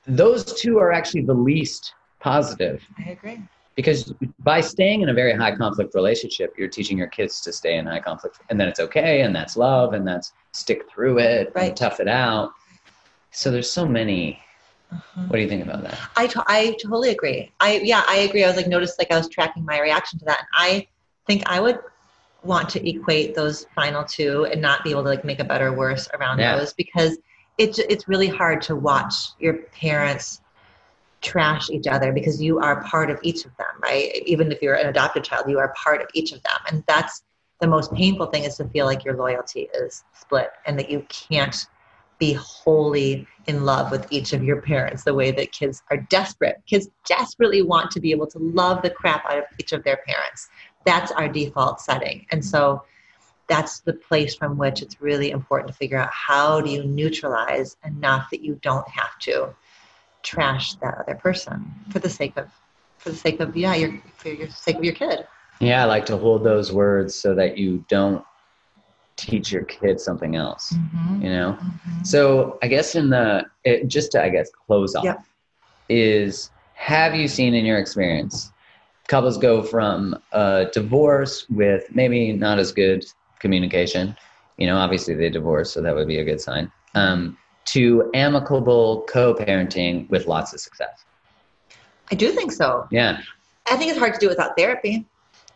those two are actually the least positive.
I agree.
Because by staying in a very high conflict relationship, you're teaching your kids to stay in high conflict, and then it's okay, and that's love, and that's stick through it, right. and tough it out. So there's so many. Uh-huh. What do you think about that?
I, to- I totally agree. I yeah, I agree. I was like noticed like I was tracking my reaction to that, and I think I would want to equate those final two and not be able to like make a better or worse around yeah. those because it's it's really hard to watch your parents trash each other because you are part of each of them right even if you're an adopted child you are part of each of them and that's the most painful thing is to feel like your loyalty is split and that you can't be wholly in love with each of your parents the way that kids are desperate. Kids desperately want to be able to love the crap out of each of their parents. That's our default setting. And so that's the place from which it's really important to figure out how do you neutralize enough that you don't have to trash that other person for the sake of for the sake of yeah your for your sake of your kid.
Yeah i like to hold those words so that you don't teach your kid something else mm-hmm. you know mm-hmm. so i guess in the it, just to i guess close off yep. is have you seen in your experience couples go from a divorce with maybe not as good communication. You know, obviously they divorced, so that would be a good sign. Um, to amicable co-parenting with lots of success.
I do think so.
Yeah.
I think it's hard to do without therapy.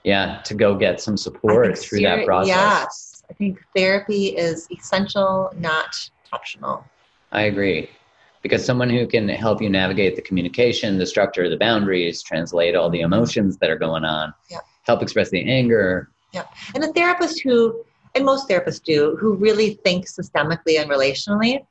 Yeah, to go get some support through that process.
Yes. I think therapy is essential, not optional.
I agree. Because someone who can help you navigate the communication, the structure, the boundaries, translate all the emotions that are going on,
yeah.
help express the anger.
Yeah. And a therapist who, and most therapists do, who really think systemically and relationally,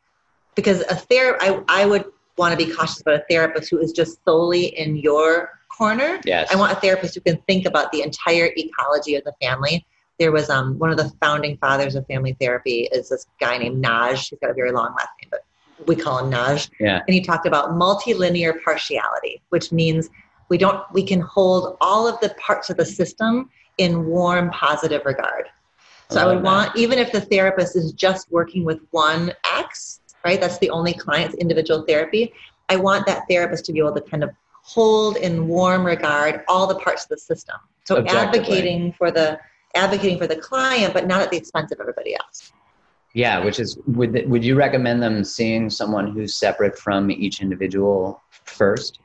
because a ther- I, I would want to be cautious about a therapist who is just solely in your corner.
Yes.
I want a therapist who can think about the entire ecology of the family. There was um, one of the founding fathers of family therapy is this guy named Nagy. He's got a very long last name, but we call him Nagy.
Yeah.
And he talked about multilinear partiality, which means we don't we can hold all of the parts of the system in warm, positive regard. So I, I would that. want, even if the therapist is just working with one ex, right? That's the only client's individual therapy. I want that therapist to be able to kind of hold in warm regard all the parts of the system. So advocating for the advocating for the client, but not at the expense of everybody else.
Yeah, which is would would you recommend them seeing someone who's separate from each individual first?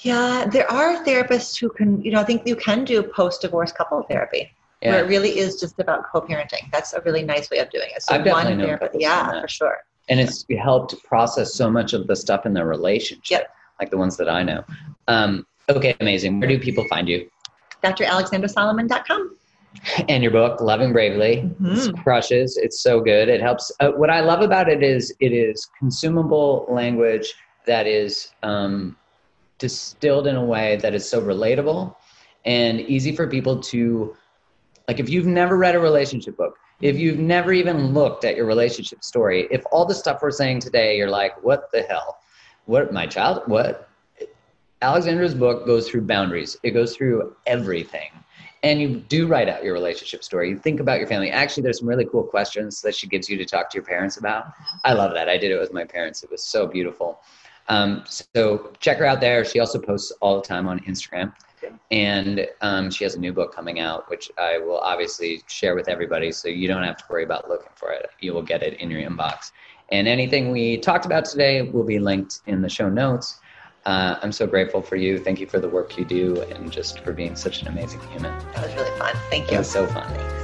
Yeah, there are therapists who can, you know, I think you can do post-divorce couple therapy. Yeah. Where it really is just about co-parenting. That's a really nice way of doing it.
So I've one therapist,
yeah, for sure.
And it's helped process so much of the stuff in their relationship.
Yep
like the ones that I know. Um, okay, amazing. Where do people find you?
dralexandrasolomon.com.
And your book, Loving Bravely, mm-hmm. crushes. It's so good. It helps. Uh, what I love about it is it is consumable language that is um, distilled in a way that is so relatable and easy for people to, like, if you've never read a relationship book, if you've never even looked at your relationship story, if all the stuff we're saying today, you're like, what the hell? what my child what alexandra's book goes through boundaries it goes through everything and you do write out your relationship story. You think about your family. Actually there's some really cool questions that she gives you to talk to your parents about. I love that. I did it with my parents. It was so beautiful. Um, so check her out there. She also posts all the time on instagram. And um, she has a new book coming out which i will obviously share with everybody so you don't have to worry about looking for it. You will get it in your inbox. And anything we talked about today will be linked in the show notes. Uh, I'm so grateful for you. Thank you for the work you do and just for being such an amazing human.
That was really fun. Thank you.
It was so fun.
Thanks.